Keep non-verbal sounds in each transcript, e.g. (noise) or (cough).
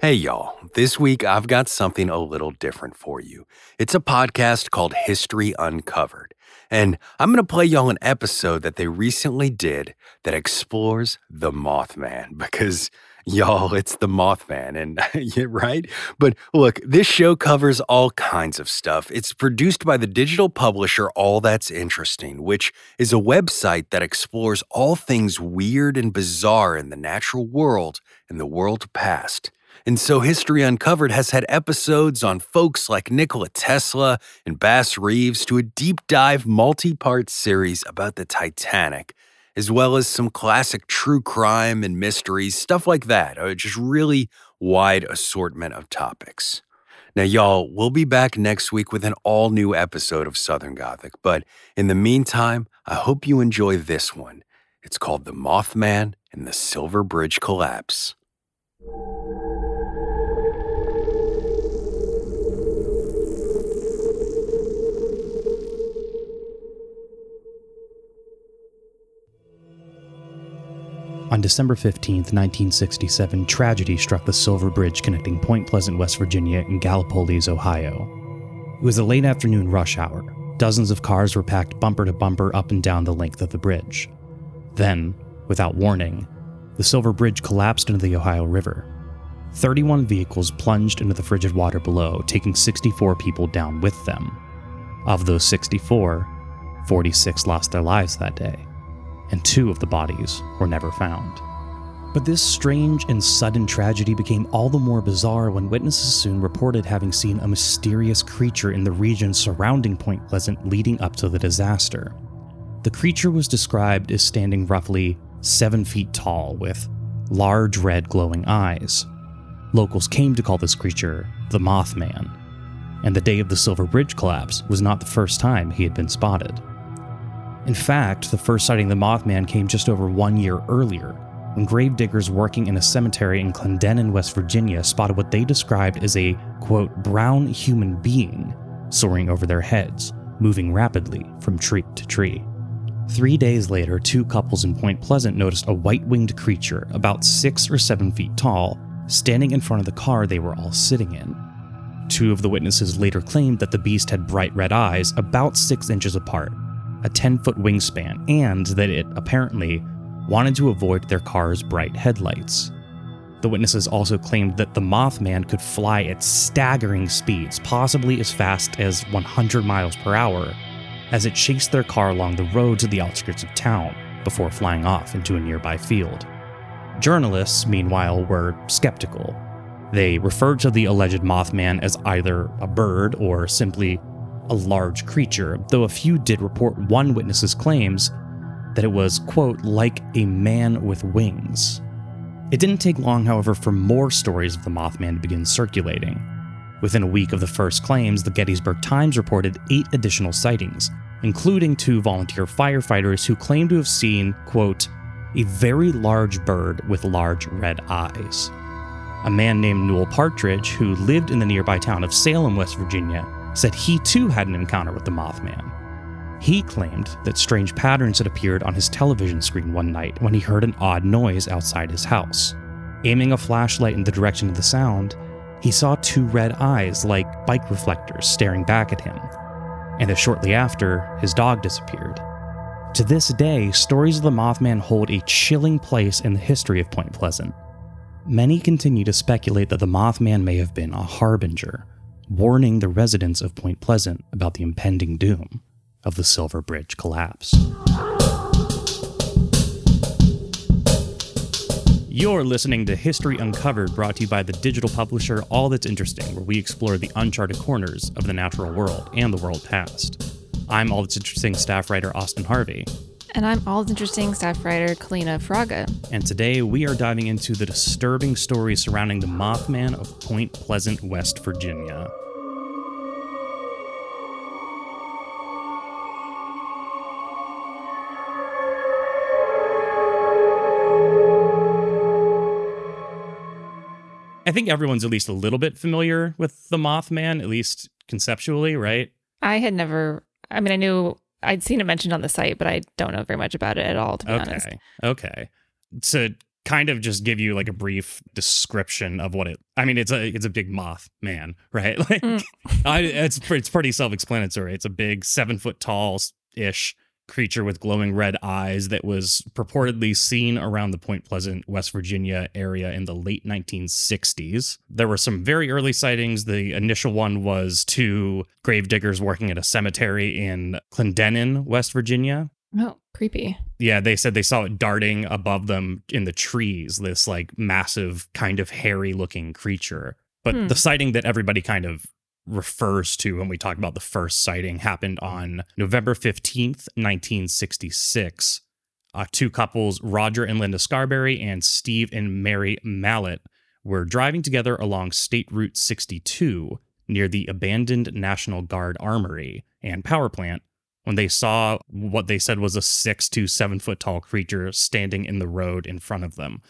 Hey, y'all. This week I've got something a little different for you. It's a podcast called History Uncovered. And I'm going to play y'all an episode that they recently did that explores the Mothman (laughs) because, y'all, it's the Mothman. And, (laughs) yeah, right? But look, this show covers all kinds of stuff. It's produced by the digital publisher All That's Interesting, which is a website that explores all things weird and bizarre in the natural world and the world past. And so History Uncovered has had episodes on folks like Nikola Tesla and Bass Reeves to a deep dive multi part series about the Titanic, as well as some classic true crime and mysteries, stuff like that. A just really wide assortment of topics. Now, y'all, we'll be back next week with an all new episode of Southern Gothic, but in the meantime, I hope you enjoy this one. It's called The Mothman and the Silver Bridge Collapse. On December 15, 1967, tragedy struck the Silver Bridge connecting Point Pleasant, West Virginia, and Gallipolis, Ohio. It was a late afternoon rush hour. Dozens of cars were packed bumper to bumper up and down the length of the bridge. Then, without warning, the Silver Bridge collapsed into the Ohio River. 31 vehicles plunged into the frigid water below, taking 64 people down with them. Of those 64, 46 lost their lives that day and two of the bodies were never found. But this strange and sudden tragedy became all the more bizarre when witnesses soon reported having seen a mysterious creature in the region surrounding Point Pleasant leading up to the disaster. The creature was described as standing roughly seven feet tall with large red glowing eyes. Locals came to call this creature the Mothman, and the day of the Silver Bridge collapse was not the first time he had been spotted. In fact, the first sighting of the Mothman came just over one year earlier, when gravediggers working in a cemetery in Clendenin, West Virginia, spotted what they described as a, quote, brown human being soaring over their heads, moving rapidly from tree to tree. Three days later, two couples in Point Pleasant noticed a white winged creature about six or seven feet tall standing in front of the car they were all sitting in. Two of the witnesses later claimed that the beast had bright red eyes about six inches apart a 10 foot wingspan, and that it apparently wanted to avoid their car's bright headlights. The witnesses also claimed that the Mothman could fly at staggering speeds, possibly as fast as 100 miles per hour, as it chased their car along the road to the outskirts of town before flying off into a nearby field. Journalists, meanwhile, were skeptical. They referred to the alleged Mothman as either a bird or simply a large creature, though a few did report one witness's claims that it was, quote, like a man with wings. It didn't take long, however, for more stories of the Mothman to begin circulating. Within a week of the first claims, the Gettysburg Times reported eight additional sightings, including two volunteer firefighters who claimed to have seen, quote, a very large bird with large red eyes. A man named Newell Partridge, who lived in the nearby town of Salem, West Virginia, said he too had an encounter with the Mothman. He claimed that strange patterns had appeared on his television screen one night when he heard an odd noise outside his house. Aiming a flashlight in the direction of the sound, he saw two red eyes like bike reflectors staring back at him, and that shortly after, his dog disappeared. To this day, stories of the Mothman hold a chilling place in the history of Point Pleasant. Many continue to speculate that the Mothman may have been a harbinger, warning the residents of Point Pleasant about the impending doom of the Silver Bridge collapse. You're listening to History Uncovered, brought to you by the digital publisher All That's Interesting, where we explore the uncharted corners of the natural world and the world past. I'm All That's Interesting staff writer Austin Harvey. And I'm All Interesting staff writer Kaleena Fraga. And today we are diving into the disturbing story surrounding the Mothman of Point Pleasant, West Virginia. I think everyone's at least a little bit familiar with the Mothman, at least conceptually, right? I had never, I mean, I knew I'd seen it mentioned on the site, but I don't know very much about it at all, to be okay. honest. Okay. To kind of just give you like a brief description of what it I mean it's a it's a big moth man, (laughs) right? Like Mm. I, it's it's pretty self-explanatory. It's a big 7 foot tall ish creature with glowing red eyes that was purportedly seen around the Point Pleasant, West Virginia area in the late 1960s. There were some very early sightings. The initial one was two gravediggers working at a cemetery in Clendenin, West Virginia. Oh, creepy. Yeah, they said they saw it darting above them in the trees, this like massive, kind of hairy looking creature. But Hmm. the sighting that everybody kind of refers to when we talk about the first sighting happened on November 15th, 1966. Uh, two couples, Roger and Linda Scarberry and Steve and Mary Mallette, were driving together along State Route 62 near the abandoned National Guard Armory and power plant when they saw what they said was a six to seven foot tall creature standing in the road in front of them.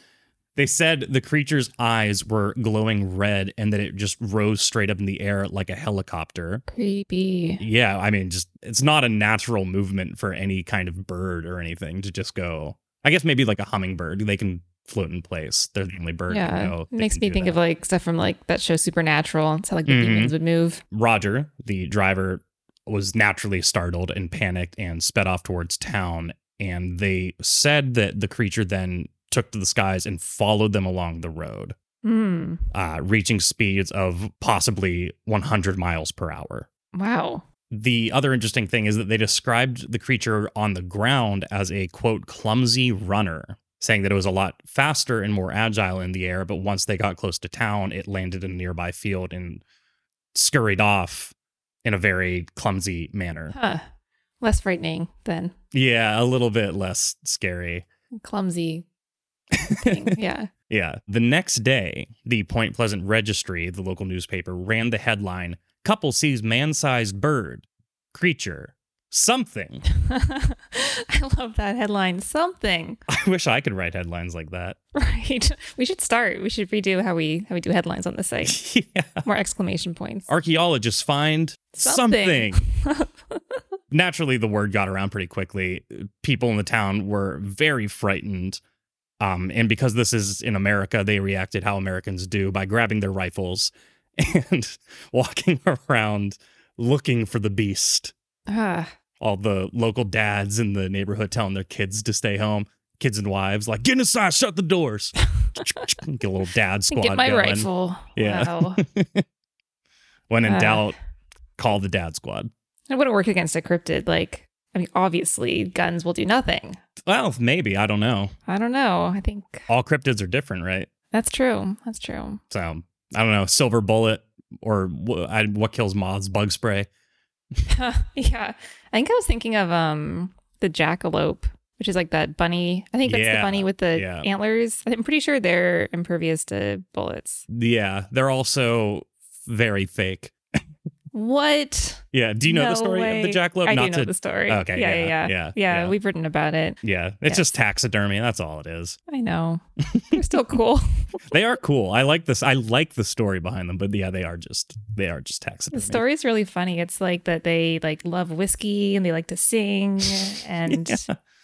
They said the creature's eyes were glowing red and that it just rose straight up in the air like a helicopter. Creepy. Yeah, I mean, just it's not a natural movement for any kind of bird or anything to just go. I guess maybe like a hummingbird, they can float in place. They're the only bird. Yeah. know makes me think that. of like stuff from like that show Supernatural. It's how like the Mhm. demons would move. Roger, the driver, was naturally startled and panicked and sped off towards town. And they said that the creature then took to the skies and followed them along the road, Hmm. uh, reaching speeds of possibly 100 miles per hour. Wow. The other interesting thing is that they described the creature on the ground as a quote, clumsy runner, saying that it was a lot faster and more agile in the air. But once they got close to town, it landed in a nearby field and scurried off in a very clumsy manner. Huh. Less frightening than Yeah, a little bit less scary. clumsy thing. (laughs) yeah. Yeah. The next day, the Point Pleasant Registry, the local newspaper, ran the headline Couple sees man sized bird, creature, something. (laughs) I love that headline. Something. (laughs) I wish I could write headlines like that. Right. We should start. We should redo how we how we do headlines on the site. yeah. More exclamation points. Archaeologists find Something. something. Naturally, the word got around pretty quickly. People in the town were very frightened. Um, and because this is in America, they reacted how Americans do by grabbing their rifles (laughs) and walking around looking for the beast. Ah, All the local dads in the neighborhood telling their kids to stay home. Kids and wives like, get inside, shut the doors. (laughs) Get a little dad squad get my going. rifle. Yeah. Wow. (laughs) When in Uh. doubt, call the dad squad. it wouldn't work against a cryptid. Like, I mean, obviously, guns will do nothing. Well, maybe. I don't know. I don't know. I think All cryptids are different, right? that's true. That's true. So I don't know. Silver bullet or I, what kills moths? Bug spray. (laughs) yeah. I think I was thinking of um the jackalope, which is like that bunny. I think that's Yeah, the bunny with the yeah. antlers. I'm pretty sure they're impervious to bullets. Yeah, they're also very fake. What? Yeah. Do you know No the story way. of the jackalope? I Not do know to. the story. Okay, Yeah, yeah, yeah, yeah. yeah, Yeah, we've written about it. yeah, it's just taxidermy. That's all it is. I know. (laughs) They're still cool. (laughs) They are cool. I like this. I like the story behind them, but yeah, they are just they are just taxidermy. The taxidermy. story's really funny. It's like that they like love whiskey and they like to sing (laughs) and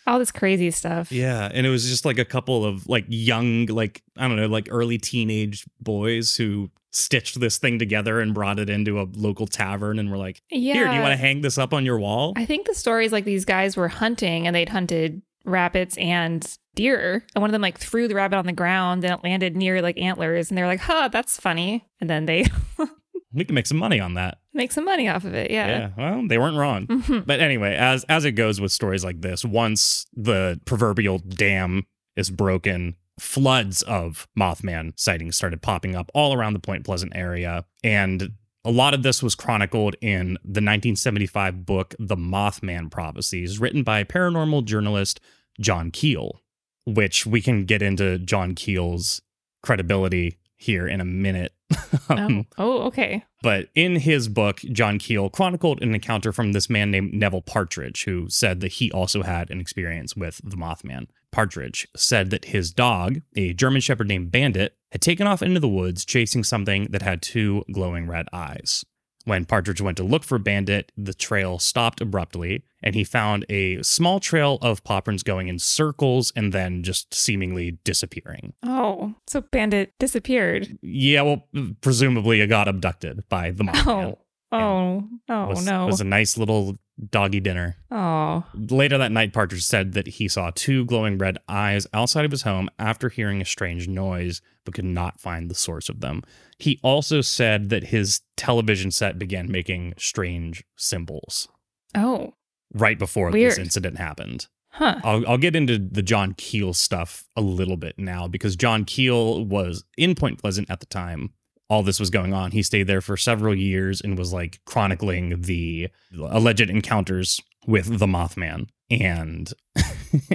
all this crazy stuff. Yeah, and it was just like a couple of like young, like I don't know, like early teenage boys who stitched this thing together and brought it into a local tavern and were like, Yeah. "Here, do you want to hang this up on your wall?" I think the story is like these guys were hunting and they'd hunted rabbits and deer. And one of them like threw the rabbit on the ground and it landed near like antlers. And they're like, huh, that's funny. And then they (laughs) we can make some money on that. make some money off of it. Yeah. Yeah, well, they weren't wrong. Mhm. But anyway, as as it goes with stories like this, once the proverbial dam is broken, floods of Mothman sightings started popping up all around the Point Pleasant area, and a lot of this was chronicled in the 1975 book The Mothman Prophecies, written by paranormal journalist John Keel, which we can get into John Keel's credibility here in a minute. (laughs) Um, Oh. oh, okay. but in his book, John Keel chronicled an encounter from this man named Neville Partridge, who said that he also had an experience with the Mothman. Partridge said that his dog, a German Shepherd named Bandit, had taken off into the woods chasing something that had two glowing red eyes. When Partridge went to look for Bandit, the trail stopped abruptly, and he found a small trail of popperns going in circles and then just seemingly disappearing. Oh, so Bandit disappeared. Yeah, well, presumably it got abducted by the Mothman. Oh, oh, oh was, no. was a nice little doggy dinner. oh, Later that night, Partridge said that he saw two glowing red eyes outside of his home after hearing a strange noise, but could not find the source of them. He also said that his television set began making strange symbols oh, right before this incident happened. huh. I'll, I'll get into the John Keel stuff a little bit now because John Keel was in Point Pleasant at the time all this was going on. He stayed there for several years and was like chronicling the alleged encounters with the Mothman. And (laughs)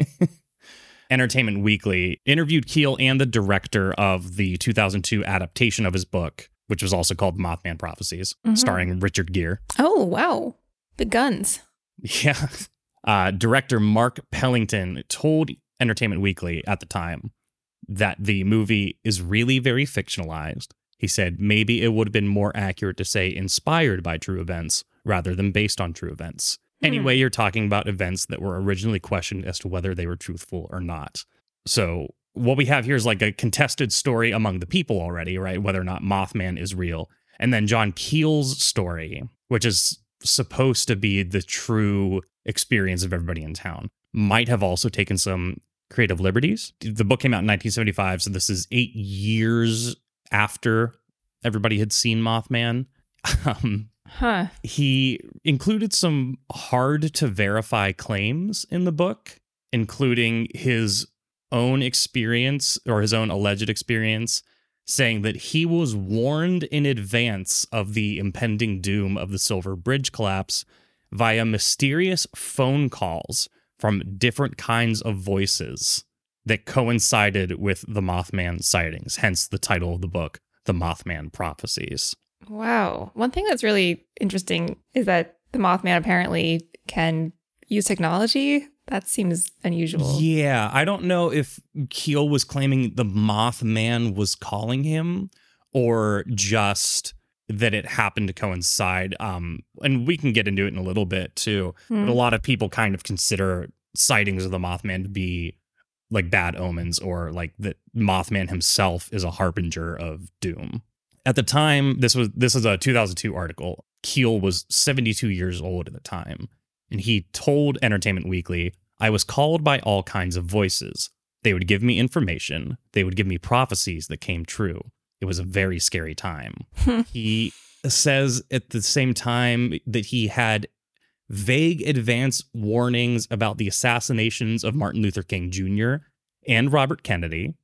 Entertainment Weekly interviewed Keel and the director of the 2002 adaptation of his book, which was also called Mothman Prophecies, Mhm. starring Richard Gere. Oh, wow. The guns. Yeah. Uh, director Mark Pellington told Entertainment Weekly at the time that the movie is really very fictionalized. He said maybe it would have been more accurate to say inspired by true events rather than based on true events. Hmm. Anyway, you're talking about events that were originally questioned as to whether they were truthful or not. So, what we have here is like a contested story among the people already, right? Whether or not Mothman is real. And then John Keel's story, which is supposed to be the true experience of everybody in town, might have also taken some creative liberties. The book came out in 1975, so this is eight years after everybody had seen Mothman. (laughs) Um, Huh. he included some hard to verify claims in the book, including his own experience or his own alleged experience, saying that he was warned in advance of the impending doom of the Silver Bridge collapse via mysterious phone calls from different kinds of voices that coincided with the Mothman sightings, hence the title of the book, The Mothman Prophecies. Wow. One thing that's really interesting is that the Mothman apparently can use technology. That seems unusual. Yeah, I don't know if Keel was claiming the Mothman was calling him or just that it happened to coincide. Um, and we can get into it in a little bit too. Hmm. But a lot of people kind of consider sightings of the Mothman to be like bad omens or like that Mothman himself is a harbinger of doom. At the time, this was this is a 2002 article. Keel was 72 years old at the time, and he told Entertainment Weekly, "I was called by all kinds of voices. They would give me information. They would give me prophecies that came true. It was a very scary time." (laughs) he says at the same time that he had vague advance warnings about the assassinations of Martin Luther King Jr. and Robert Kennedy,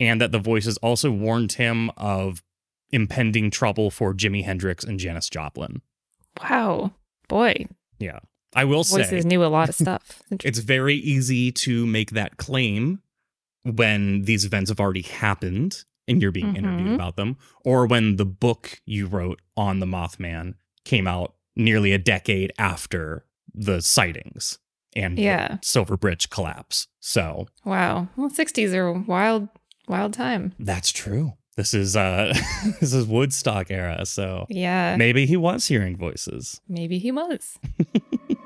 and that the voices also warned him of impending trouble for Jimi Hendrix and Janis Joplin. Wow. Boy, Yeah. I will say voices say knew a lot of stuff. (laughs) it's very easy to make that claim when these events have already happened and you're being interviewed Mhm. about them, or when the book you wrote on the Mothman came out nearly a decade after the sightings and the Yeah. Silver Bridge collapse. So wow. Well, 60s are wild, wild time. that's true. This is uh (laughs) this is Woodstock era, so Yeah. maybe he was hearing voices. Maybe he was. (laughs)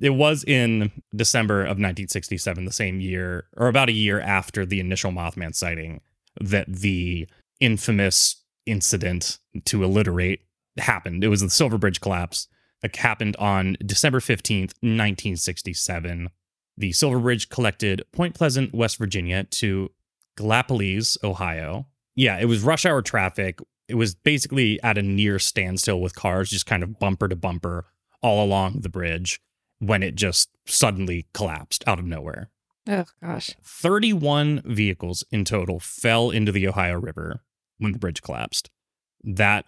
It was in December of 1967, the same year, or about a year after the initial Mothman sighting, that the infamous incident to alliterate happened. It was the Silver Bridge collapse. It happened on December 15th, 1967. The Silver Bridge collected Point Pleasant, West Virginia to Gallipolis, Ohio. Yeah, it was rush hour traffic. It was basically at a near standstill with cars just kind of bumper to bumper all along the bridge when it just suddenly collapsed out of nowhere. Oh, gosh. 31 vehicles in total fell into the Ohio River when the bridge collapsed. That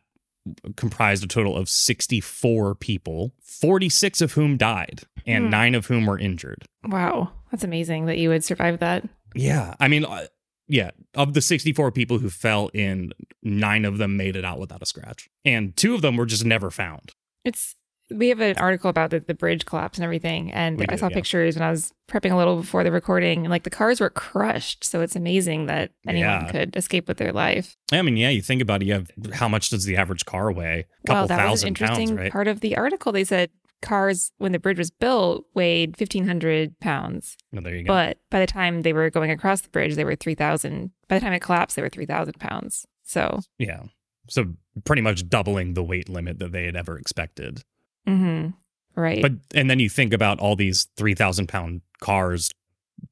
comprised a total of 64 people, 46 of whom died, and Hmm. nine of whom were injured. Wow. That's amazing that you would survive that. Yeah. I mean, uh, yeah, of the 64 people who fell in, nine of them made it out without a scratch. And two of them were just never found. It's we have an article about the, the bridge collapse and everything, and We I do, saw yeah. pictures when I was prepping a little before the recording, and like the cars were crushed. So it's amazing that anyone Yeah. could escape with their life. I mean, yeah, you think about it, you have how much does the average car weigh? A couple Well, that was an interesting pounds, right? part of the article. They said cars when the bridge was built weighed fifteen hundred pounds, Well, there you go. but by the time they were going across the bridge, they were three thousand. By the time it collapsed, they were three thousand pounds. So, Yeah. So pretty much doubling the weight limit that they had ever expected. Mhm. right, But and then you think about all these three thousand pound cars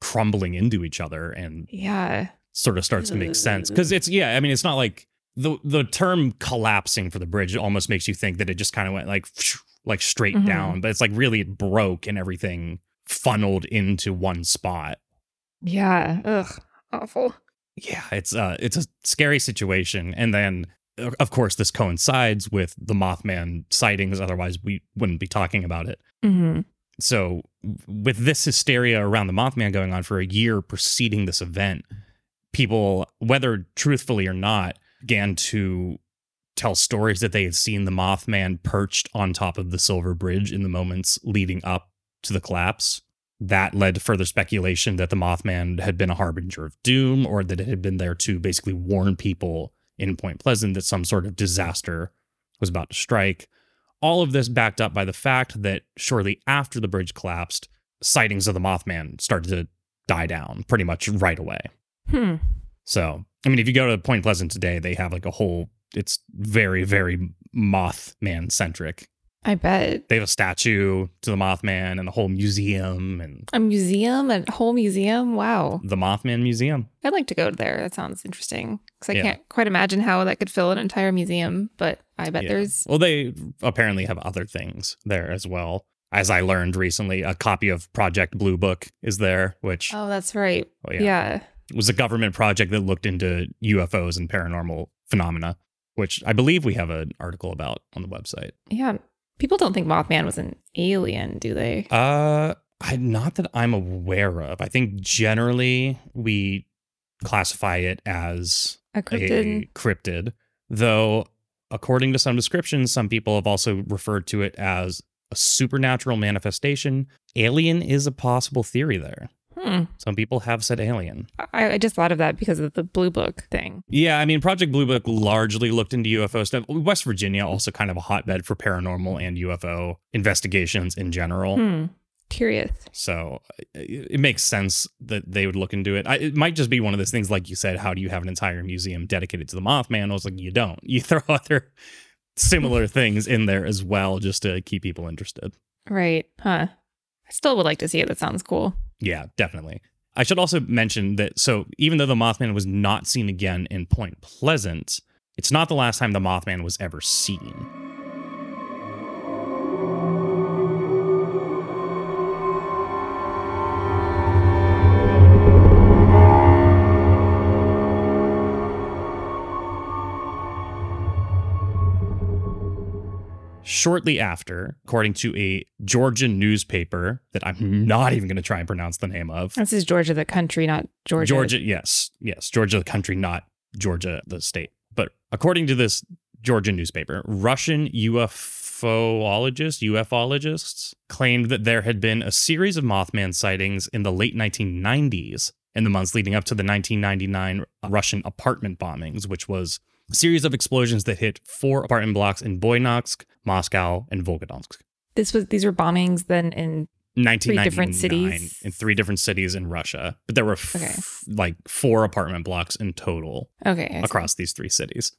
crumbling into each other and yeah, sort of starts to make sense. Because it's yeah, I mean it's not like the the term collapsing for the bridge almost makes you think that it just kind of went like (sniffs) like straight Mhm. down. But it's like really it broke and everything funneled into one spot. yeah, ugh, awful. yeah it's uh it's a scary situation and then of course this coincides with the mothman sightings otherwise we wouldn't be talking about it. Hmm so with this hysteria around the mothman going on for a year preceding this event people whether truthfully or not began to tell stories that they had seen the mothman perched on top of the silver bridge in the moments leading up to the collapse. That led to further speculation that the Mothman had been a harbinger of doom or that it had been there to basically warn people in Point Pleasant that some sort of disaster was about to strike. All of this backed up by the fact that shortly after the bridge collapsed, sightings of the Mothman started to die down pretty much right away. Hmm. So, I mean, if you go to Point Pleasant today, they have like a whole, it's very, very Mothman centric. I bet They have a statue to the Mothman and a whole museum and a museum, a whole museum. Wow, the Mothman Museum. I'd like to go there. That sounds interesting because I Yeah. can't quite imagine how that could fill an entire museum. But I bet Yeah. there's Well, they apparently have other things there as well. As I learned recently, a copy of Project Blue Book is there, which oh, that's right. oh, yeah. It was a government project that looked into UFOs and paranormal phenomena, which I believe we have an article about on the website. Yeah. People don't think Mothman was an alien, do they? Uh, I, not that I'm aware of. I think generally we classify it as A cryptid. a cryptid, Though, according to some descriptions, some people have also referred to it as a supernatural manifestation. Alien is a possible theory there. Hmm. Some people have said alien. I, I just thought of that because of the blue book thing. Yeah, I mean, Project Blue Book largely looked into UFO stuff. West Virginia also kind of a hotbed for paranormal and UFO investigations in general. Hmm. Curious. So it, it makes sense that they would look into it. I, it might just be one of those things, like you said. How do you have an entire museum dedicated to the Mothman? I was like, you don't. (laughs) You throw other similar (laughs) things in there as well, just to keep people interested. Right. Huh. I still would like to see it. That sounds cool. Yeah, definitely. I should also mention that so even though the Mothman was not seen again in Point Pleasant, it's not the last time the Mothman was ever seen. Shortly after, according to a Georgian newspaper that I'm mm-hmm. not even going to try and pronounce the name of, This is Georgia, the country, not Georgia. Georgia, yes, yes, Georgia, the country, not Georgia, the state. But according to this Georgian newspaper, Russian UFOologists, UFOlogists claimed that there had been a series of Mothman sightings in the late 1990s in the months leading up to the 1999 Russian apartment bombings, which was a series of explosions that hit four apartment blocks in Buynaksk, Moscow, and Volgodonsk. This was these were bombings then in 1999 different cities? in three different cities in Russia, but there were f- Okay. like four apartment blocks in total okay across these three cities.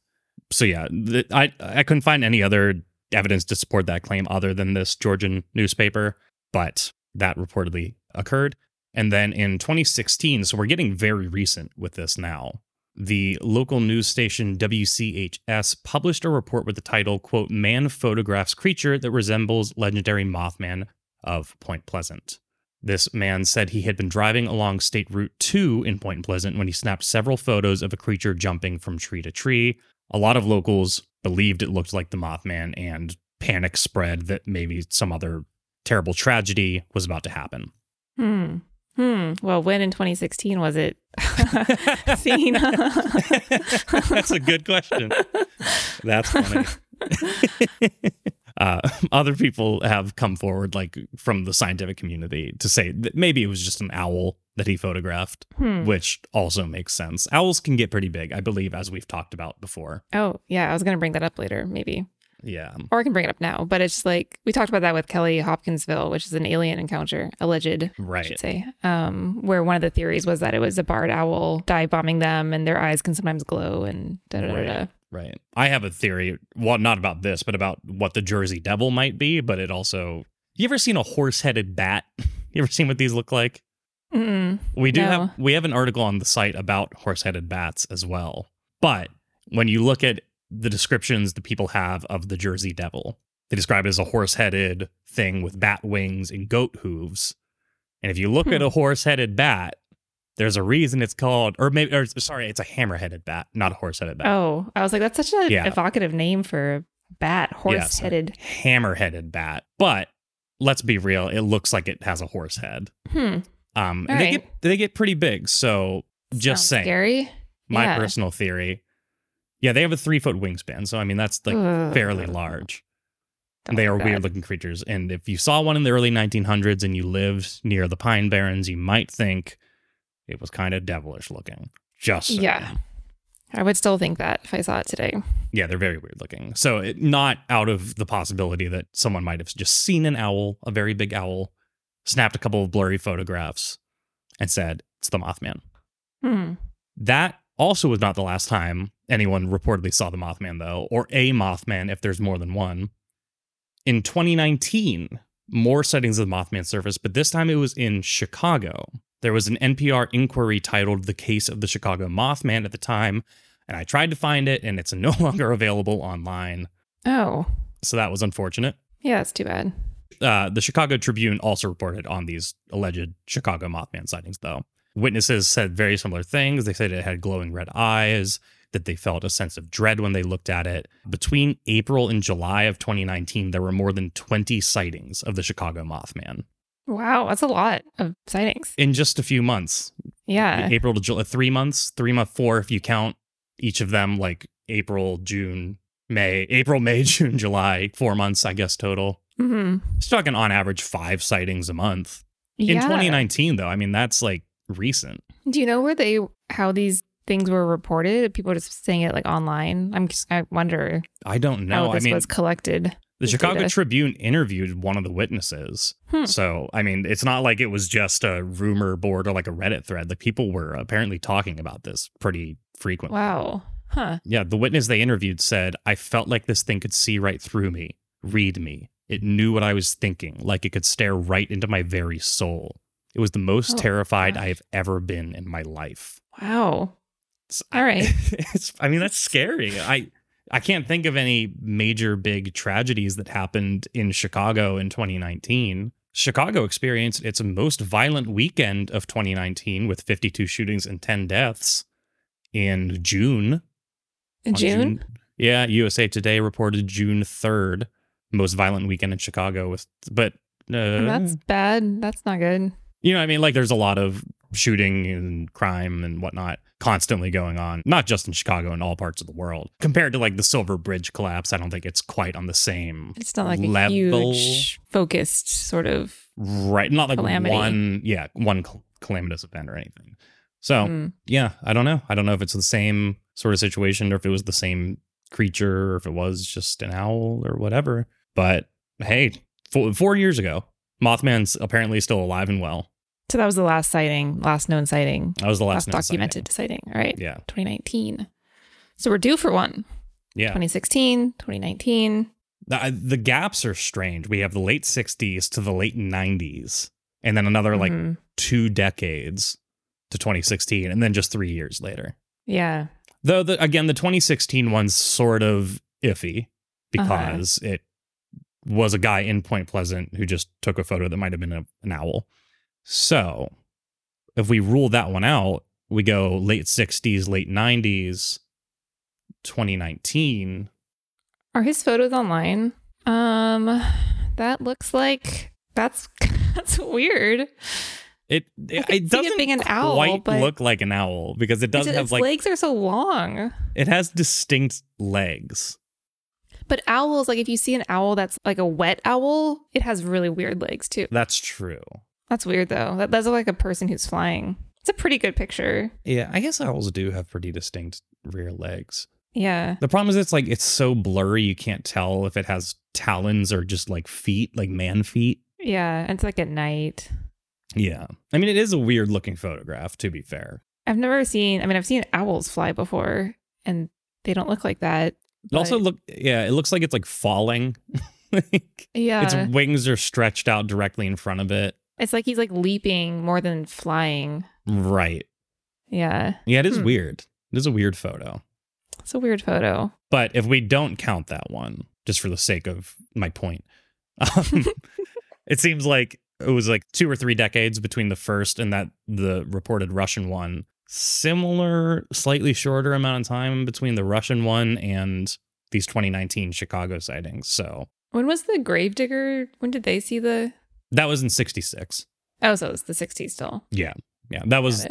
So yeah, the, I I couldn't find any other evidence to support that claim other than this Georgian newspaper, but that reportedly occurred. And then in 2016, so we're getting very recent with this now. The local news station WCHS published a report with the title, quote, Man photographs creature that resembles legendary Mothman of Point Pleasant. This man said he had been driving along State Route 2 in Point Pleasant when he snapped several photos of a creature jumping from tree to tree. A lot of locals believed it looked like the Mothman, and panic spread that maybe some other terrible tragedy was about to happen. Hmm. Hmm. Well, when in 2016 was it (laughs) seen? (laughs) That's a good question. That's funny. (laughs) uh, other people have come forward, like from the scientific community, to say that maybe it was just an owl that he photographed, Hmm. which also makes sense. Owls can get pretty big, I believe, as we've talked about before. oh, yeah. I was going to bring that up later, maybe. Yeah. Or I can bring it up now. But it's like we talked about that with Kelly Hopkinsville, which is an alien encounter, alleged, I Right. should say, um, where one of the theories was that it was a barred owl dive bombing them and their eyes can sometimes glow and da da da. Right. I have a theory, well, not about this, but about what the Jersey Devil might be, but it also. You ever seen a horse headed bat? (laughs) You ever seen what these look like? Mm-mm. We do No. have we have an article on the site about horse-headed bats as well. But when you look at the descriptions the people have of the Jersey Devil, they describe it as a horse-headed thing with bat wings and goat hooves. And if you look Hmm. at a horse-headed bat, there's a reason it's called or maybe or sorry, it's a hammer-headed bat, not a horse-headed bat. Oh, I was like, that's such an Yeah. evocative name for a bat, Yeah, horse headed. hammer-headed bat. But let's be real, it looks like it has a horse head. Hmm. Um and All they get they get pretty big. So just Sounds saying. Scary. my Yeah. personal theory. Yeah, they have a three foot wingspan, so I mean that's like Ugh. fairly large. Don't they are weird looking creatures, and if you saw one in the early 1900s and you lived near the Pine Barrens, you might think it was kind of devilish looking. Just saying. Yeah. I would still think that if I saw it today. yeah, they're very weird looking. So it, not out of the possibility that someone might have just seen an owl, a very big owl, snapped a couple of blurry photographs, and said it's the Mothman. Hmm. That also was not the last time anyone reportedly saw the Mothman, though, or a Mothman if there's more than one. In 2019, more sightings of the Mothman surfaced, but this time it was in Chicago. There was an NPR inquiry titled The Case of the Chicago Mothman at the time, and I tried to find it, and it's (laughs) no longer available online. Oh, So that was unfortunate. yeah, that's too bad. Uh, the Chicago Tribune also reported on these alleged Chicago Mothman sightings, though. Witnesses said very similar things. They said it had glowing red eyes, that they felt a sense of dread when they looked at it. Between April and July of 2019, there were more than 20 sightings of the Chicago Mothman Wow, that's a lot of sightings. in just a few months. Yeah. April to July, three months, three month, four if you count each of them like April, June, May, April, May, (laughs) June, July, four months, I guess, total. hmm It's talking on average five sightings a month. Yeah. In 2019, though, I mean, that's like recent. Do you know where they how these things were reported? People just saying it like online. I'm just, I wonder I don't know. how I this mean, was collected. the Chicago data. Tribune interviewed one of the witnesses. Hmm. So, I mean, it's not like it was just a rumor board or like a Reddit thread. Like people were apparently talking about this pretty frequently. Wow. Huh. Yeah, the witness they interviewed said, I felt like this thing could see right through me, read me. It knew what I was thinking, like it could stare right into my very soul. It was the most Oh, terrified gosh. I have ever been in my life. Wow. All right. (laughs) it's, I mean, that's scary. I I can't think of any major big tragedies that happened in Chicago in 2019. Chicago experienced its most violent weekend of 2019 with 52 shootings and 10 deaths in June. In on June? Yeah, USA Today reported June 3rd, most violent weekend in Chicago with but uh, That's bad. That's not good. you know, I mean, like there's a lot of shooting and crime and whatnot constantly going on, not just in Chicago, in all parts of the world. Compared to like the Silver Bridge collapse, I don't think it's quite on the same It's not like a huge focused sort of. Right. Not like Calamity. one, yeah, one cal- calamitous event or anything. So, Mm. yeah, I don't know. I don't know if it's the same sort of situation or if it was the same creature or if it was just an owl or whatever. But hey, four, four years ago, Mothman's apparently still alive and well. So that was the last sighting, last known sighting, That was the last, last, known documented sighting. All right. sighting. Yeah. 2019. So we're due for one. Yeah. 2016, 2019. The, the gaps are strange. We have the late 60s to the late 90s, and then another like Mhm. two decades to 2016, and then just three years later. Yeah. Though, the, again, the 2016 one's sort of iffy Uh-huh. because it was a guy in Point Pleasant who just took a photo that might have been a, an owl. So if we rule that one out, we go late 60s, late 90s, 2019. Are his photos online? Um, that looks like that's (laughs) that's weird. It it, it it doesn't being an owl, quite look like an owl because it does its, have its like legs are so long. it has distinct legs. But owls, like if you see an owl that's like a wet owl, it has really weird legs too. That's true. That's weird though. That look like a person who's flying. It's a pretty good picture. Yeah, I guess owls do have pretty distinct rear legs. Yeah. The problem is it's like it's so blurry you can't tell if it has talons or just like feet, like man feet. Yeah. And it's like at night. Yeah. I mean it is a weird looking photograph to be fair. I've never seen I mean I've seen owls fly before and they don't look like that. It also look yeah, it looks like it's like falling. (laughs) like Yeah. its wings are stretched out directly in front of it. It's like he's like leaping more than flying. Right. Yeah. Yeah, it is Hmm. weird. It is a weird photo. It's a weird photo. But if we don't count that one, just for the sake of my point, (laughs) um, (laughs) it seems like it was like two or three decades between the first and that the reported Russian one. Similar, slightly shorter amount of time between the Russian one and these 2019 Chicago sightings. So When was the gravedigger? When did they see the that was in 66. Oh, so it's the 60s still. Yeah. Yeah. That was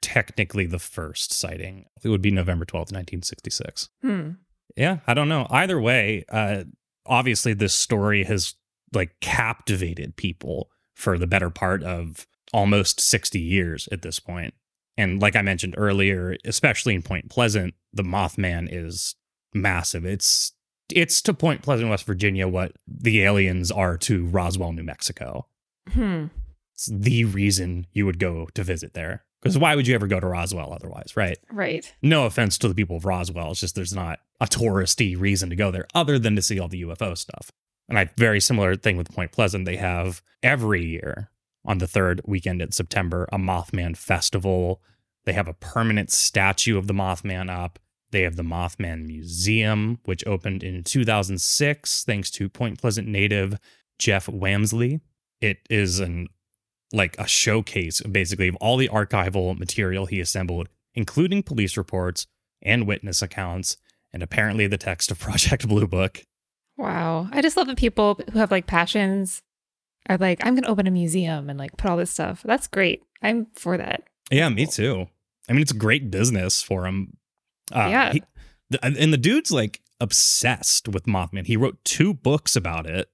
technically the first sighting. It would be November 12th, 1966. Hmm. Yeah, I don't know. Either way, uh, obviously this story has like captivated people for the better part of almost 60 years at this point. And like I mentioned earlier, especially in Point Pleasant, the Mothman is massive. It's it's to Point Pleasant, West Virginia, what the aliens are to Roswell, New Mexico. Hmm. It's the reason you would go to visit there. Because why would you ever go to Roswell otherwise, right? Right. no offense to the people of Roswell. It's just there's not a touristy reason to go there other than to see all the UFO stuff. And I very similar thing with Point Pleasant. They have every year on the third weekend in September a Mothman festival. They have a permanent statue of the Mothman up. They have the Mothman Museum, which opened in 2006 thanks to Point Pleasant native Jeff Wamsley. It is an like a showcase basically of all the archival material he assembled, including police reports and witness accounts, and apparently the text of (laughs) Project Blue Book. Wow. I just love that people who have like passions are like, I'm going to open a museum and like put all this stuff. That's great. I'm for that. Yeah, me too. I mean, it's a great business for him. Uh, Yeah. he- The- And the dude's like obsessed with Mothman. He wrote two books about it.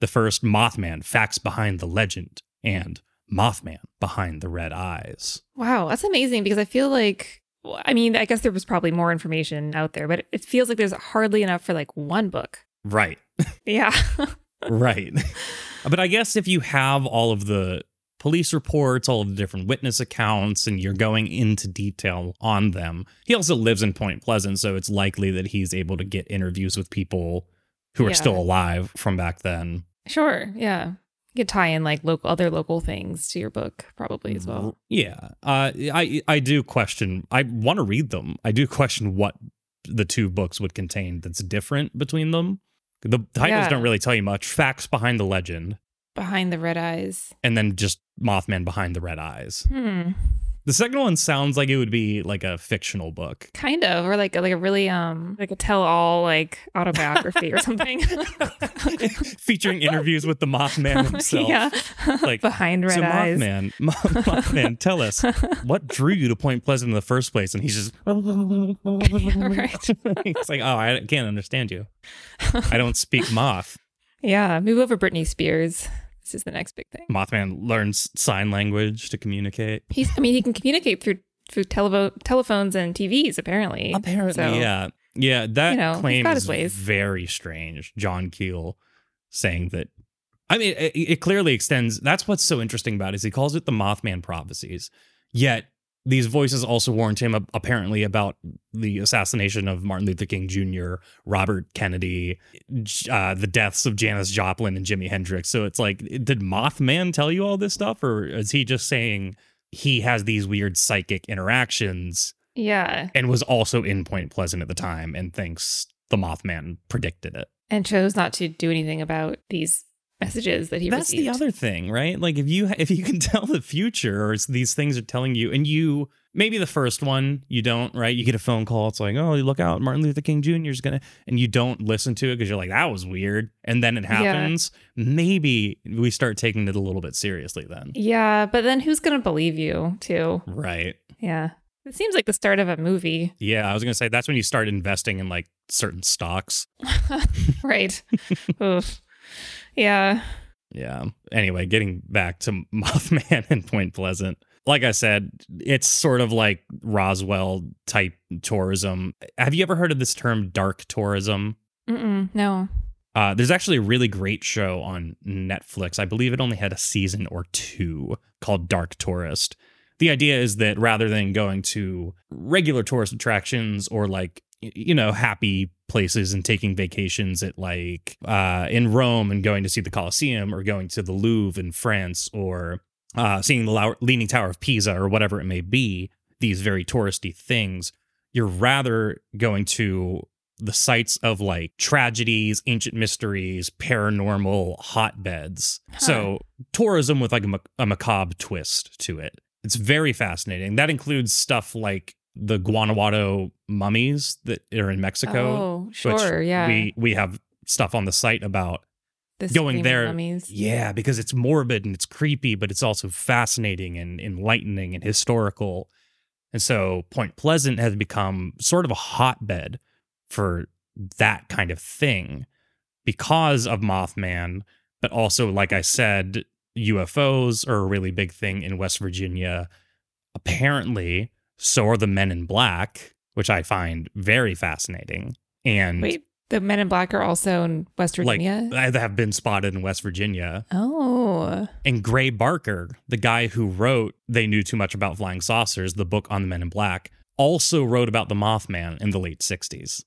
The first, Mothman Facts Behind the Legend, and Mothman Behind the Red Eyes. Wow, that's amazing because I feel like I mean, I guess there was probably more information out there, but it feels like there's hardly enough for like one book. Right. (laughs) Yeah. (laughs) right. but I guess if you have all of the police reports, all of the different witness accounts, and you're going into detail on them, he also lives in Point Pleasant, so it's likely that he's able to get interviews with people who are Yeah. still alive from back then. sure. Yeah. You could tie in like local other local things to your book probably as well. Yeah. Uh, I I do question. I want to read them. I do question what the two books would contain that's different between them. The titles Yeah. don't really tell you much. Facts behind the legend, Behind the red eyes. and then just Mothman behind the red eyes. Hmm. The second one sounds like it would be like a fictional book. Kind of, or like like a really um like a tell all like autobiography or (laughs) something. (laughs) Featuring interviews with the Mothman (laughs) himself. yeah. Like, behind red so eyes. Mothman, Mothman, tell us what drew you to Point Pleasant in the first place? And he's just, Right. It's like, oh, I can't understand you. I don't speak moth. Yeah, move over Britney Spears. This is the next big thing. Mothman learns sign language to communicate. He's I mean he can communicate through through televo- telephones and TVs apparently. Apparently, So, yeah, yeah. That you know, claim is ways. very strange. John Keel saying that. I mean, it, it clearly extends. That's what's so interesting about it is he calls it the Mothman prophecies. Yet these voices also warned him apparently about the assassination of Martin Luther King Jr., Robert Kennedy, uh, the deaths of Janis Joplin and Jimi Hendrix. So it's like, did Mothman tell you all this stuff, or is he just saying he has these weird psychic interactions? Yeah. and was also in Point Pleasant at the time and thinks the Mothman predicted it. And chose not to do anything about these messages that he That's the other thing, right? Like if you if you can (laughs) tell the future or these things are telling you and you maybe the first one you don't, right? You get a phone call it's like, "Oh, you look out, Martin Luther King Jr. is going to" and you don't listen to it because you're like, "That was weird." And then it Yeah. happens. Maybe we start taking it a little bit seriously then. Yeah, but then who's gonna believe you too? Right. Yeah. It seems like the start of a movie. Yeah, I was going to say that's when you start investing in like certain stocks. (laughs) right. (laughs) Oof. Yeah. Yeah. Anyway, getting back to (laughs) Mothman and Point Pleasant. Like I said, it's sort of like Roswell type tourism. Have you ever heard of this term dark tourism? Mm-mm, no. Uh, there's actually a really great show on Netflix. I believe it only had a season or two called Dark Tourist. The idea is that rather than going to regular tourist attractions or like, you know, happy places and taking vacations at like uh, in Rome and going to see the Colosseum or going to the Louvre in France or uh, seeing the Leaning Tower of Pisa or whatever it may be, these very touristy things, you're rather going to the sites of like tragedies, ancient mysteries, paranormal hotbeds. So tourism with like a, mac- a macabre twist to it. It's very fascinating. That includes stuff like the Guanajuato mummies that are in Mexico. Oh, sure. Yeah. We we have stuff on the site about The going there. mummies. Yeah, because it's morbid and it's creepy, but it's also fascinating and enlightening and historical. And so Point Pleasant has become sort of a hotbed for that kind of thing because of Mothman, but also, like I said, UFOs are a really big thing in West Virginia. Apparently, so are the men in black, which I find very fascinating. And Wait, the Men in Black are also in West like Virginia. that have been spotted in West Virginia. oh. And Gray Barker, the guy who wrote They Knew Too Much About Flying Saucers, the book on the Men in Black, also wrote about the Mothman in the late 60s.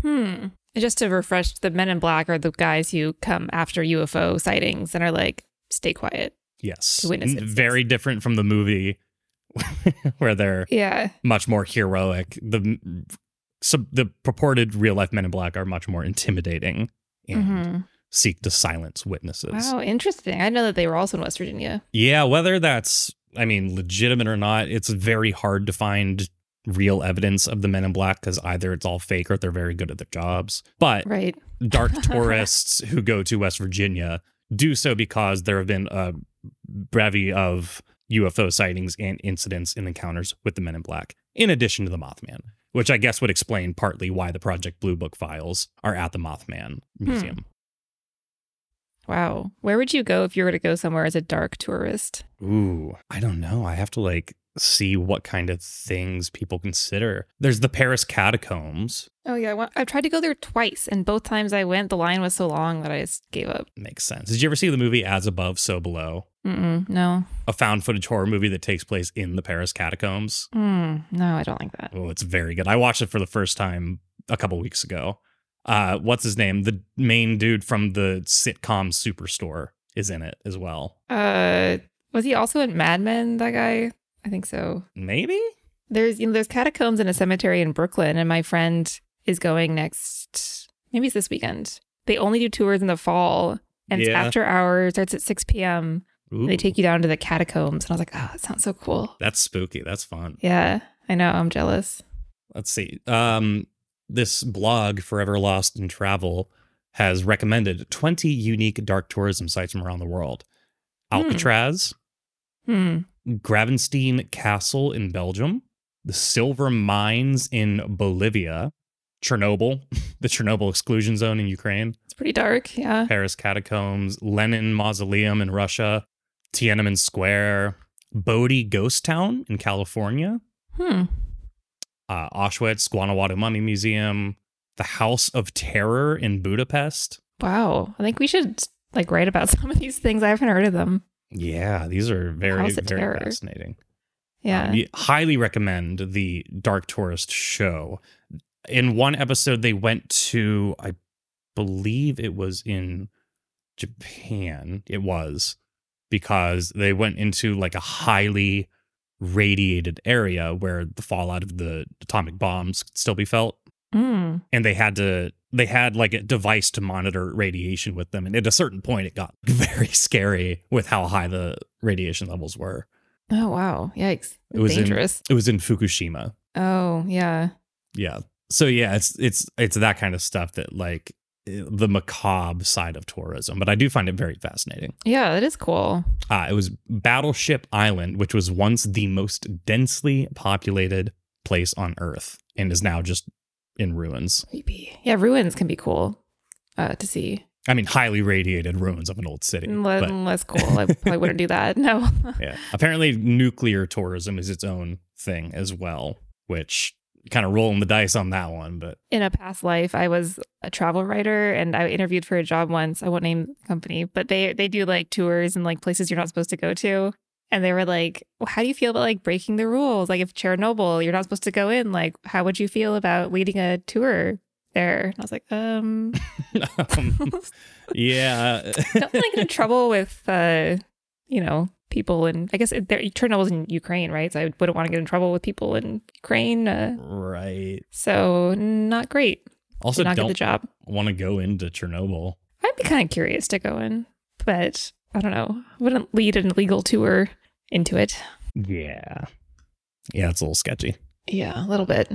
Hmm. Just to refresh, the Men in Black are the guys who come after UFO sightings and are like, "Stay quiet." Yes. Very different from the movie (laughs) where they're Yeah. much more heroic. The so the purported real life Men in Black are much more intimidating and Mhm. seek to silence witnesses. Wow, interesting. I know that they were also in West Virginia. Yeah, whether that's, I mean, legitimate or not, it's very hard to find real evidence of the Men in Black because either it's all fake or they're very good at their jobs. But Right. dark (laughs) tourists who go to West Virginia do so because there have been a bevy of UFO sightings and incidents and encounters with the Men in Black, in addition to the Mothman. which I guess would explain partly why the Project Blue Book files are at the Mothman hmm. Museum. Wow. Where would you go if you were to go somewhere as a dark tourist? Ooh, I don't know. I have to like see what kind of things people consider. There's the Paris catacombs. Oh yeah, I went, I've tried to go there twice, and both times I went, the line was so long that I just gave up. Makes sense. Did you ever see the movie As Above, So Below? Mm-mm, no, A found footage horror movie that takes place in the Paris catacombs. mm, no, I don't like that. Oh, it's very good. I watched it for the first time a couple weeks ago. Uh, what's his name? The main dude from the sitcom Superstore is in it as well. Uh, was he also in Mad Men? That guy? I think so. Maybe? There's you know there's catacombs in a cemetery in Brooklyn, and my friend is going next. Maybe it's this weekend. They only do tours in the fall, and it's after hours. Starts at six p.m. They take you down to the catacombs, and I was like, oh, that sounds so cool. that's spooky. That's fun. Yeah, I know. I'm jealous. Let's see. Um, this blog, Forever Lost in Travel, has recommended 20 unique dark tourism sites from around the world. Hmm. Alcatraz, Hmm. Gravensteen Castle in Belgium, the Silver Mines in Bolivia, Chernobyl, (laughs) the Chernobyl exclusion zone in Ukraine, It's pretty dark. Yeah. Paris catacombs, Lenin Mausoleum in Russia, Tiananmen Square, Bodie Ghost Town in California, Hmm. uh, Auschwitz, Guanajuato Mummy Museum, the House of Terror in Budapest. Wow. I think we should like write about (laughs) some of these things. I haven't heard of them. Yeah, these are very, very Terror. fascinating. Yeah. Um, highly recommend the Dark Tourist show. In one episode, they went to, I believe it was in Japan. It was because they went into like a highly radiated area where the fallout of the atomic bombs could still be felt. Mm. And they had to, they had like a device to monitor radiation with them. And at a certain point, it got (laughs) very scary with how high the radiation levels were. Oh wow. Yikes. It was in- dangerous. It was in Fukushima. oh yeah. Yeah. So yeah, it's it's it's that kind of stuff that like eh, the macabre side of tourism, but I do find it very fascinating. Yeah, that is cool. Uh, it was Battleship Island, which was once the most densely populated place on Earth, and is now just in ruins. Creepy. Yeah, ruins can be cool uh, to see. I mean, highly radiated ruins of an old city. But less cool. I (laughs) probably wouldn't do that. No. (laughs) yeah, apparently nuclear tourism is its own thing as well, which kind of rolling the dice on that one, but In a past life, I was a travel writer, and I interviewed for a job once. I won't name the company, but they they do like tours and like places you're not supposed to go to. And they were like, well, "How do you feel about like breaking the rules? Like if Chernobyl, you're not supposed to go in. Like, how would you feel about leading a tour there?" And I was like, "Um, (laughs) um, (laughs) yeah. don't want to get in trouble with, uh, you know, people and I guess there, Chernobyl's in Ukraine, right? So I wouldn't want to get in trouble with people in Ukraine. Uh, right. so not great. Also, Did not get the job. want to go into Chernobyl. I'd be kind of curious to go in, but I don't know. Wouldn't lead an illegal tour into it. Yeah. Yeah, it's a little sketchy. Yeah, a little bit.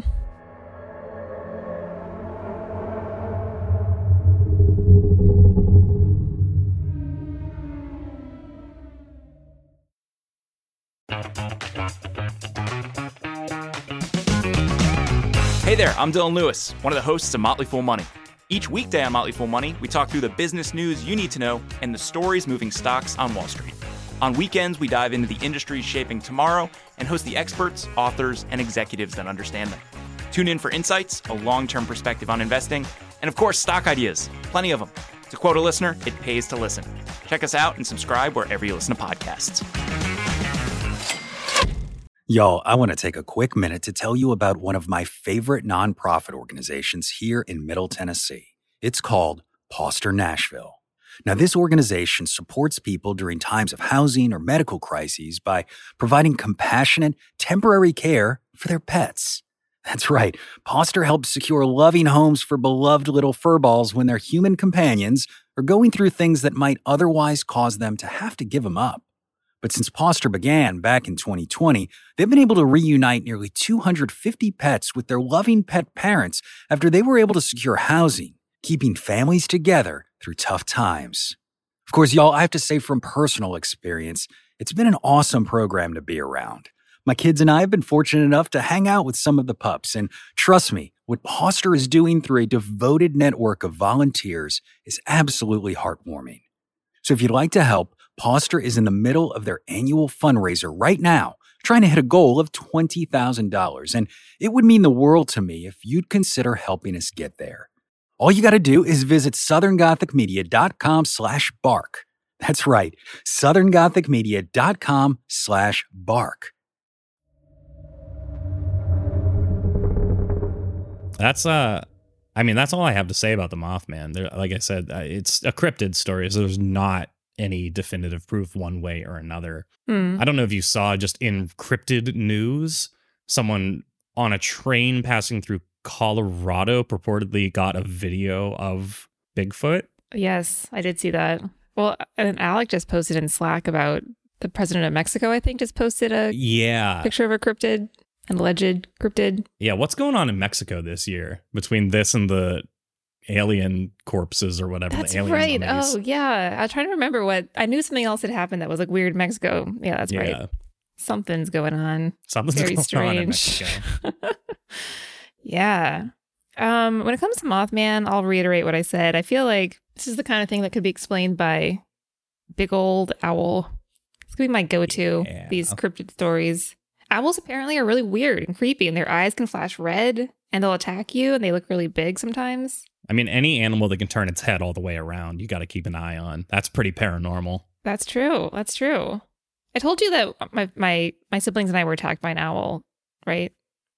Hey there, I'm Dylan Lewis, one of the hosts of Motley Fool Money. Each weekday on Motley Fool Money, we talk through the business news you need to know and the stories moving stocks on Wall Street. On weekends, we dive into the industries shaping tomorrow and host the experts, authors, and executives that understand them. Tune in for insights, a long term perspective on investing, and of course, stock ideas. Plenty of them. To quote a listener, it pays to listen. Check us out and subscribe wherever you listen to podcasts. Y'all, I want to take a quick minute to tell you about one of my favorite nonprofit organizations here in Middle Tennessee. It's called Poster Nashville. Now, this organization supports people during times of housing or medical crises by providing compassionate, temporary care for their pets. That's right, Poster helps secure loving homes for beloved little furballs when their human companions are going through things that might otherwise cause them to have to give them up. But since Poster began back in 2020, they've been able to reunite nearly 250 pets with their loving pet parents after they were able to secure housing, keeping families together through tough times. Of course, y'all, I have to say from personal experience, it's been an awesome program to be around. My kids and I have been fortunate enough to hang out with some of the pups, and trust me, what Poster is doing through a devoted network of volunteers is absolutely heartwarming. So if you'd like to help, Poster is in the middle of their annual fundraiser right now, trying to hit a goal of $20,000, and it would mean the world to me if you'd consider helping us get there. All you got to do is visit southerngothicmedia.com slash bark. That's right, southerngothicmedia.com slash bark. That's uh I mean, that's all I have to say about the Mothman. There, like I said, uh, it's a cryptid story, so there's not any definitive proof one way or another. Hmm. I don't know if you saw just in cryptid news, someone on a train passing through Colorado purportedly got a video of Bigfoot. Yes, I did see that. Well, and Alec just posted in Slack about the president of Mexico, I think, just posted a Yeah. picture of a cryptid, an alleged cryptid. Yeah, what's going on in Mexico this year between this and the alien corpses or whatever That's the alien right. mummies? Oh, yeah. I was trying to remember what I knew something else had happened that was like weird in Mexico. Yeah, that's yeah. right. Something's going on. Something's Very (laughs) going on in strange. (laughs) Yeah. Um, when it comes to Mothman, I'll reiterate what I said. I feel like this is the kind of thing that could be explained by big old owl. It's gonna be my go-to. Yeah. These cryptid stories. Owls apparently are really weird and creepy, and their eyes can flash red, and they'll attack you, and they look really big sometimes. I mean, any animal that can turn its head all the way around, you got to keep an eye on. That's pretty paranormal. That's true. That's true. I told you that my my my siblings and I were attacked by an owl, right?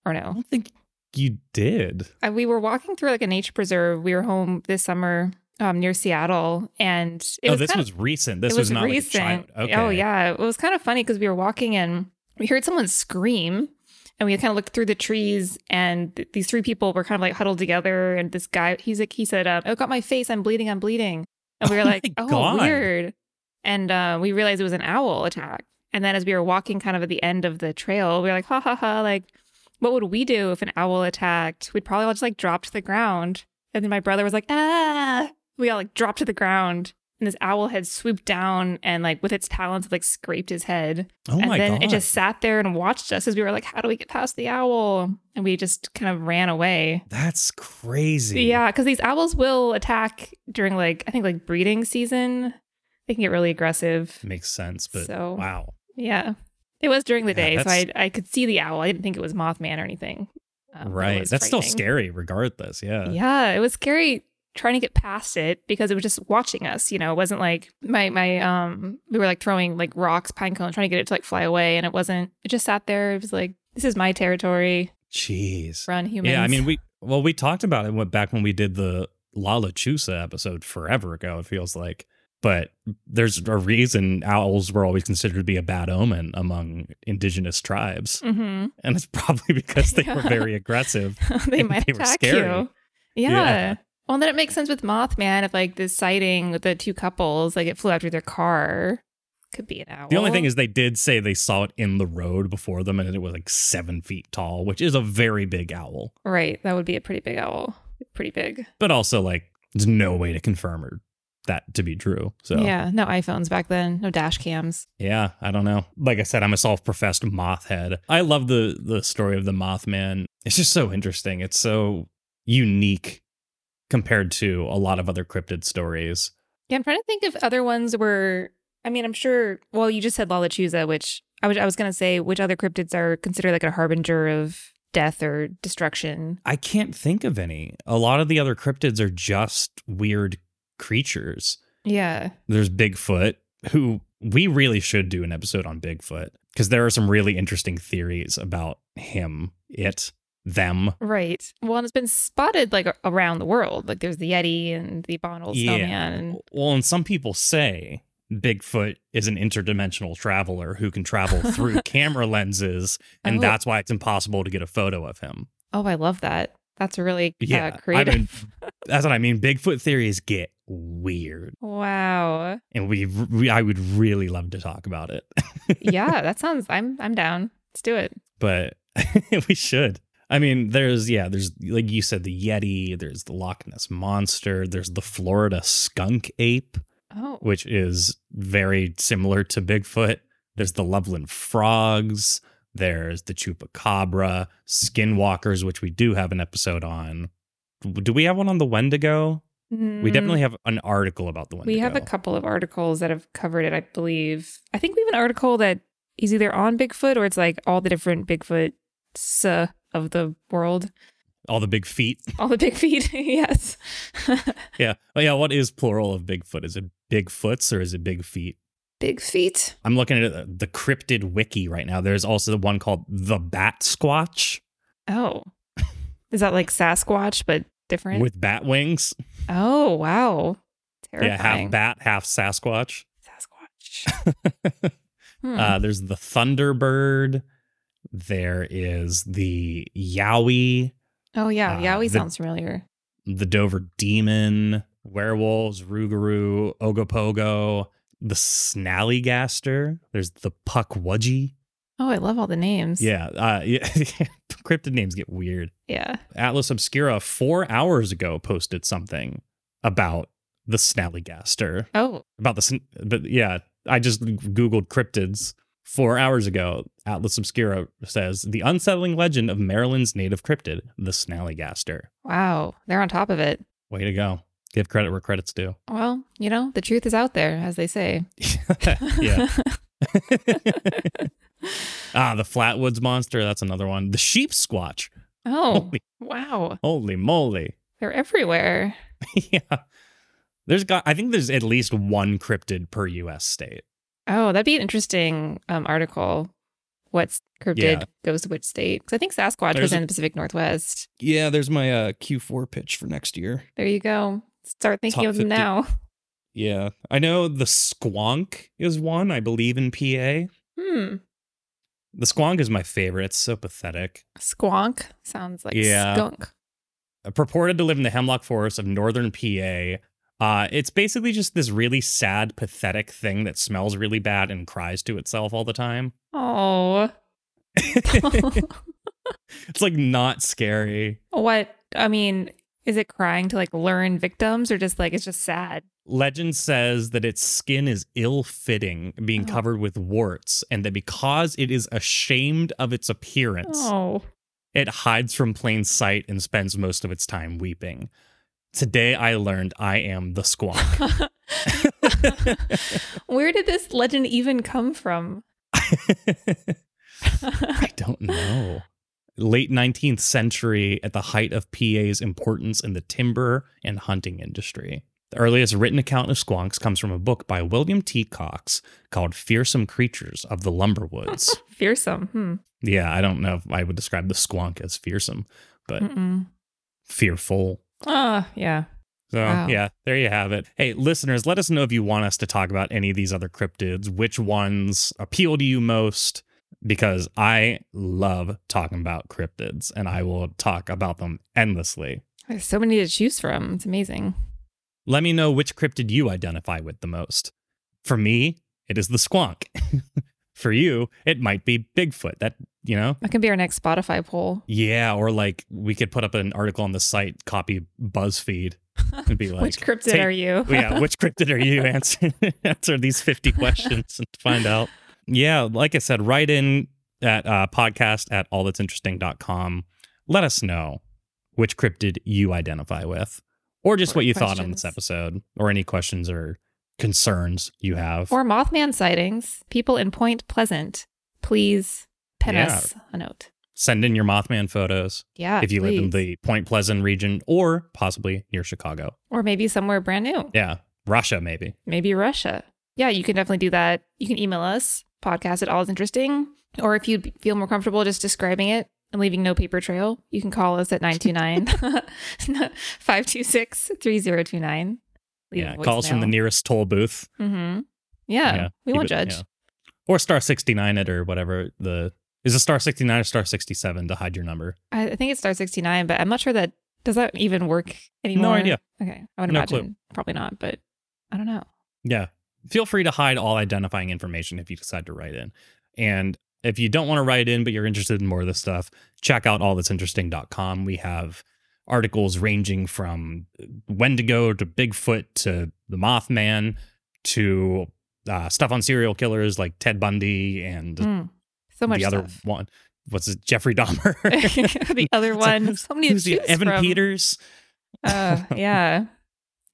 Or no? I don't think you did. Uh, we were walking through like a nature preserve. We were home this summer um, near Seattle, and it oh, was this was of, recent. This was, was not recent. Like a child. Okay. Oh yeah, it was kind of funny because we were walking and we heard someone scream, and we kind of looked through the trees, and th- these three people were kind of like huddled together, and this guy, he's like, he said, uh, "Oh, got my face. I'm bleeding. I'm bleeding," and we were Oh like, "Oh, God. weird," and uh, we realized it was an owl attack. And then as we were walking kind of at the end of the trail, we were like, "Ha ha ha!" Like, what would we do if an owl attacked? We'd probably all just like drop to the ground. And then my brother was like, "Ah!" We all like dropped to the ground. And this owl had swooped down and like with its talons like scraped his head. Oh and my then god. it just sat there and watched us as we were like, how do we get past the owl? And we just kind of ran away. That's crazy. Yeah, because these owls will attack during like I think like breeding season. They can get really aggressive. Makes sense, but So- wow. Yeah. It was during the Yeah, day, so I I could see the owl. I didn't think it was Mothman or anything. Um, right. That's still scary regardless. Yeah. Yeah, it was scary trying to get past it because it was just watching us. You know, it wasn't like my my um we were like throwing like rocks, pine cones, trying to get it to like fly away, and it wasn't. It just sat there. It was like this is my territory. Jeez. Run humans. Yeah, I mean, we well, we talked about it went back when we did the La Lechuza episode forever ago. It feels like, but there's a reason owls were always considered to be a bad omen among indigenous tribes, hmm and it's probably (laughs) because they were very (laughs) aggressive. (laughs) they might they were attack scary. you. Yeah. Yeah. Well, then it makes sense with Mothman if like this sighting with the two couples, like it flew after their car. Could be an owl. The only thing is, they did say they saw it in the road before them, and it was like seven feet tall, which is a very big owl. right. That would be a pretty big owl. Pretty big. But also, like, there's no way to confirm or that to be true. So Yeah. No iPhones back then. No dash cams. Yeah, I don't know. Like I said, I'm a self-professed moth head. I love the the story of the Mothman. It's just so interesting. It's so unique compared to a lot of other cryptid stories. Yeah, I'm trying to think if other ones were. I mean, I'm sure. Well, you just said La Lechuza, which I was. I was gonna say which other cryptids are considered like a harbinger of death or destruction. I can't think of any. A lot of the other cryptids are just weird creatures. Yeah. There's Bigfoot, who we really should do an episode on Bigfoot because there are some really interesting theories about him, it, them. Right. Well, and it's been spotted like around the world. Like there's the Yeti and the Abominable Snowman. And Well, and some people say Bigfoot is an interdimensional traveler who can travel through (laughs) camera lenses, and Oh. that's why it's impossible to get a photo of him. oh, I love that. That's really Yeah, uh, creative. I mean, that's what I mean. Bigfoot theories get weird, wow. and we, we I would really love to talk about it, (laughs) Yeah, that sounds. I'm. I'm down. Let's do it. but (laughs) we should. I mean, there's yeah, there's like you said, the Yeti. There's the Loch Ness monster. There's the Florida skunk ape. Oh. which is very similar to Bigfoot. There's the Loveland frogs. There's the chupacabra, skinwalkers, which we do have an episode on. Do we have one on the Wendigo? We definitely have an article about the Wendigo. Mm. We have a couple of articles that have covered it, I believe. I think we have an article that is either on Bigfoot or it's like all the different Bigfoots uh, of the world. all the big feet. (laughs) All the big feet. (laughs) yes. (laughs) Yeah. Oh, yeah. What is plural of Bigfoot? Is it Bigfoots or is it big feet? Big feet. I'm looking at the cryptid wiki right now. There's also the one called the Bat Squatch Oh. Is that like Sasquatch, but different? with bat wings. oh, wow. Terrifying. Yeah, half bat, half Sasquatch. Sasquatch. (laughs) Hmm. Uh, there's the Thunderbird. There is the Yowie, oh, yeah. uh, Yowie the- sounds familiar. the Dover Demon, werewolves, Rougarou, Ogopogo, the Snallygaster. There's the Puckwudgie. Oh, I love all the names. Yeah, uh, yeah. (laughs) cryptid names get weird. Yeah. Atlas Obscura four hours ago posted something about the Snallygaster. Oh, About the, sn- but yeah, I just googled cryptids four hours ago. Atlas Obscura says the unsettling legend of Maryland's native cryptid, the Snallygaster. wow. They're on top of it. Way to go! Give credit where credit's due. Well, you know, the truth is out there, as they say. (laughs) yeah. (laughs) ah, the Flatwoods monster. That's another one. The sheep squatch. oh, Holy- wow. Holy moly! They're everywhere. (laughs) yeah. There's got. I think there's at least one cryptid per U.S. state. Oh, that'd be an interesting um, article. What's cryptid Yeah. goes to which state? Because I think Sasquatch There's was a- in the Pacific Northwest. Yeah, there's my uh, Q4 pitch for next year. There you go. Start thinking of them 50. now. (laughs) Yeah, I know the squonk is one. I believe in PA. Hmm. The squonk is my favorite. It's so pathetic. Squonk sounds like Yeah. skunk. purported to live in the hemlock forest of northern PA. Uh, it's basically just this really sad, pathetic thing that smells really bad and cries to itself all the time. Oh. (laughs) it's like not scary. (laughs) what? I mean, is it crying to like learn victims or just like it's just sad? Legend says that its skin is ill fitting, being Oh. covered with warts, and that because it is ashamed of its appearance, Oh. it hides from plain sight and spends most of its time weeping. Today I learned I am the squonk. (laughs) Where did this legend even come from? (laughs) I don't know. Late 19th century, at the height of PA's importance in the timber and hunting industry. The earliest written account of squonks comes from a book by William T. Cox called Fearsome Creatures of the Lumber Woods. (laughs) Fearsome. Hmm. yeah, I don't know if I would describe the squonk as fearsome, but Mm-mm. fearful. Ah, yeah. So, Wow. yeah, there you have it. Hey, listeners, let us know if you want us to talk about any of these other cryptids, which ones appeal to you most, because I love talking about cryptids and I will talk about them endlessly. There's so many to choose from. It's amazing. Let me know which cryptid you identify with the most. For me, it is the squonk. (laughs) For you, it might be Bigfoot. That, you know? That can be our next Spotify poll. Yeah, or like we could put up an article on the site, copy BuzzFeed, and be (laughs) like, Which cryptid are you? yeah, which cryptid are you? Answer (laughs) answer these 50 questions and find out. Yeah, like I said, write in at uh, podcast at allthat'sinteresting.com. Let us know which cryptid you identify with, or just Or what you thought on this episode, or any questions or concerns you have. Or Mothman sightings. People in Point Pleasant, please pen Yeah. us a note. Send in your Mothman photos Yeah. if you live in the Point Pleasant region or possibly near Chicago. Or maybe somewhere brand new. Yeah, Russia, maybe. Maybe Russia. Yeah, you can definitely do that. You can email us, podcast at all is interesting. Or if you feel more comfortable just describing it and leaving no paper trail, you can call us at 929 (laughs) 526 3029. Yeah, calls from the nearest toll booth. Mm-hmm. Yeah, we won't it- judge. yeah. Or star 69 it or whatever the is it star 69 or star 67 to hide your number. I, I think it's star 69, but I'm not sure that does that even work anymore. No idea. Okay. I would No imagine clue. probably not, but I don't know. Yeah. Feel free to hide all identifying information if you decide to write in. And if you don't want to write in but you're interested in more of this stuff, check out allthat'sinteresting.com. We have articles ranging from Wendigo to Bigfoot to the Mothman to uh, stuff on serial killers like Ted Bundy and Mm. So much the other stuff. one what's it Jeffrey Dahmer. (laughs) (laughs) the other It's like, one. So many to who's the- Evan from. Peters. Uh, yeah. (laughs)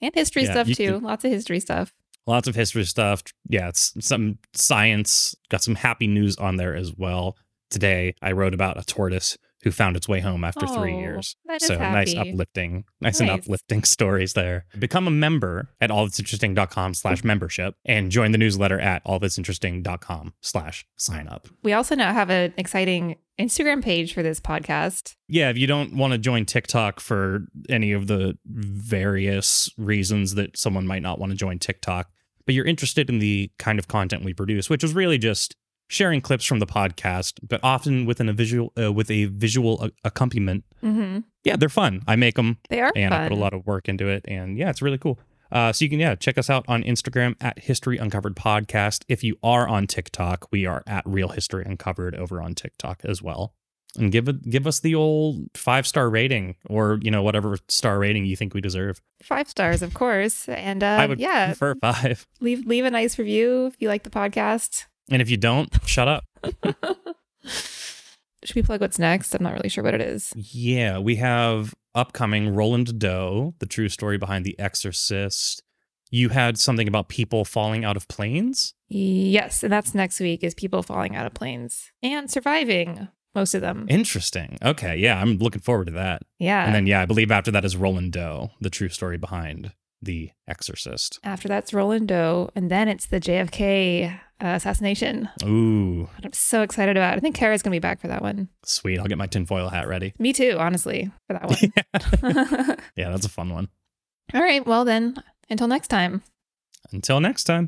And history Yeah, stuff too. could- Lots of history stuff. Lots of history stuff. Yeah, it's some science. Got some happy news on there as well. Today, I wrote about a tortoise who found its way home after three Oh, years. that is so nice uplifting, nice, and uplifting (laughs) stories there. Become a member at allthat'sinteresting.com slash membership and join the newsletter at allthat'sinteresting.com slash sign up. We also now have an exciting Instagram page for this podcast. Yeah, if you don't want to join TikTok for any of the various reasons that someone might not want to join TikTok, but you're interested in the kind of content we produce, which is really just sharing clips from the podcast, but often with an, a visual uh, with a visual a- accompaniment. Mm-hmm. Yeah, they're fun. I make them, They are and I put a lot of work into it, and yeah, it's really cool. Uh, so you can yeah check us out on Instagram at History Uncovered Podcast. If you are on TikTok, we are at Real History Uncovered over on TikTok as well. And give it give us the old five star rating or you know whatever star rating you think we deserve. Five stars, of course. And uh, I would yeah, prefer five. (laughs) leave leave a nice review if you like the podcast. And if you don't, shut up. (laughs) Should we plug what's next? I'm not really sure what it is. Yeah, we have upcoming Roland Doe, the true story behind The Exorcist. You had something about people falling out of planes? Yes, and that's next week is people falling out of planes and surviving most of them. Interesting. Okay, yeah, I'm looking forward to that. yeah. And then yeah, I believe after that is Roland Doe, the true story behind The Exorcist. After that's Roland Doe, and then it's the JFK uh, assassination. Ooh, I'm so excited about. it. I think Kara's gonna be back for that one. sweet. I'll get my tinfoil hat ready. Me too, honestly, for that one. (laughs) (laughs) Yeah, that's a fun one. All right, well then, until next time. Until next time.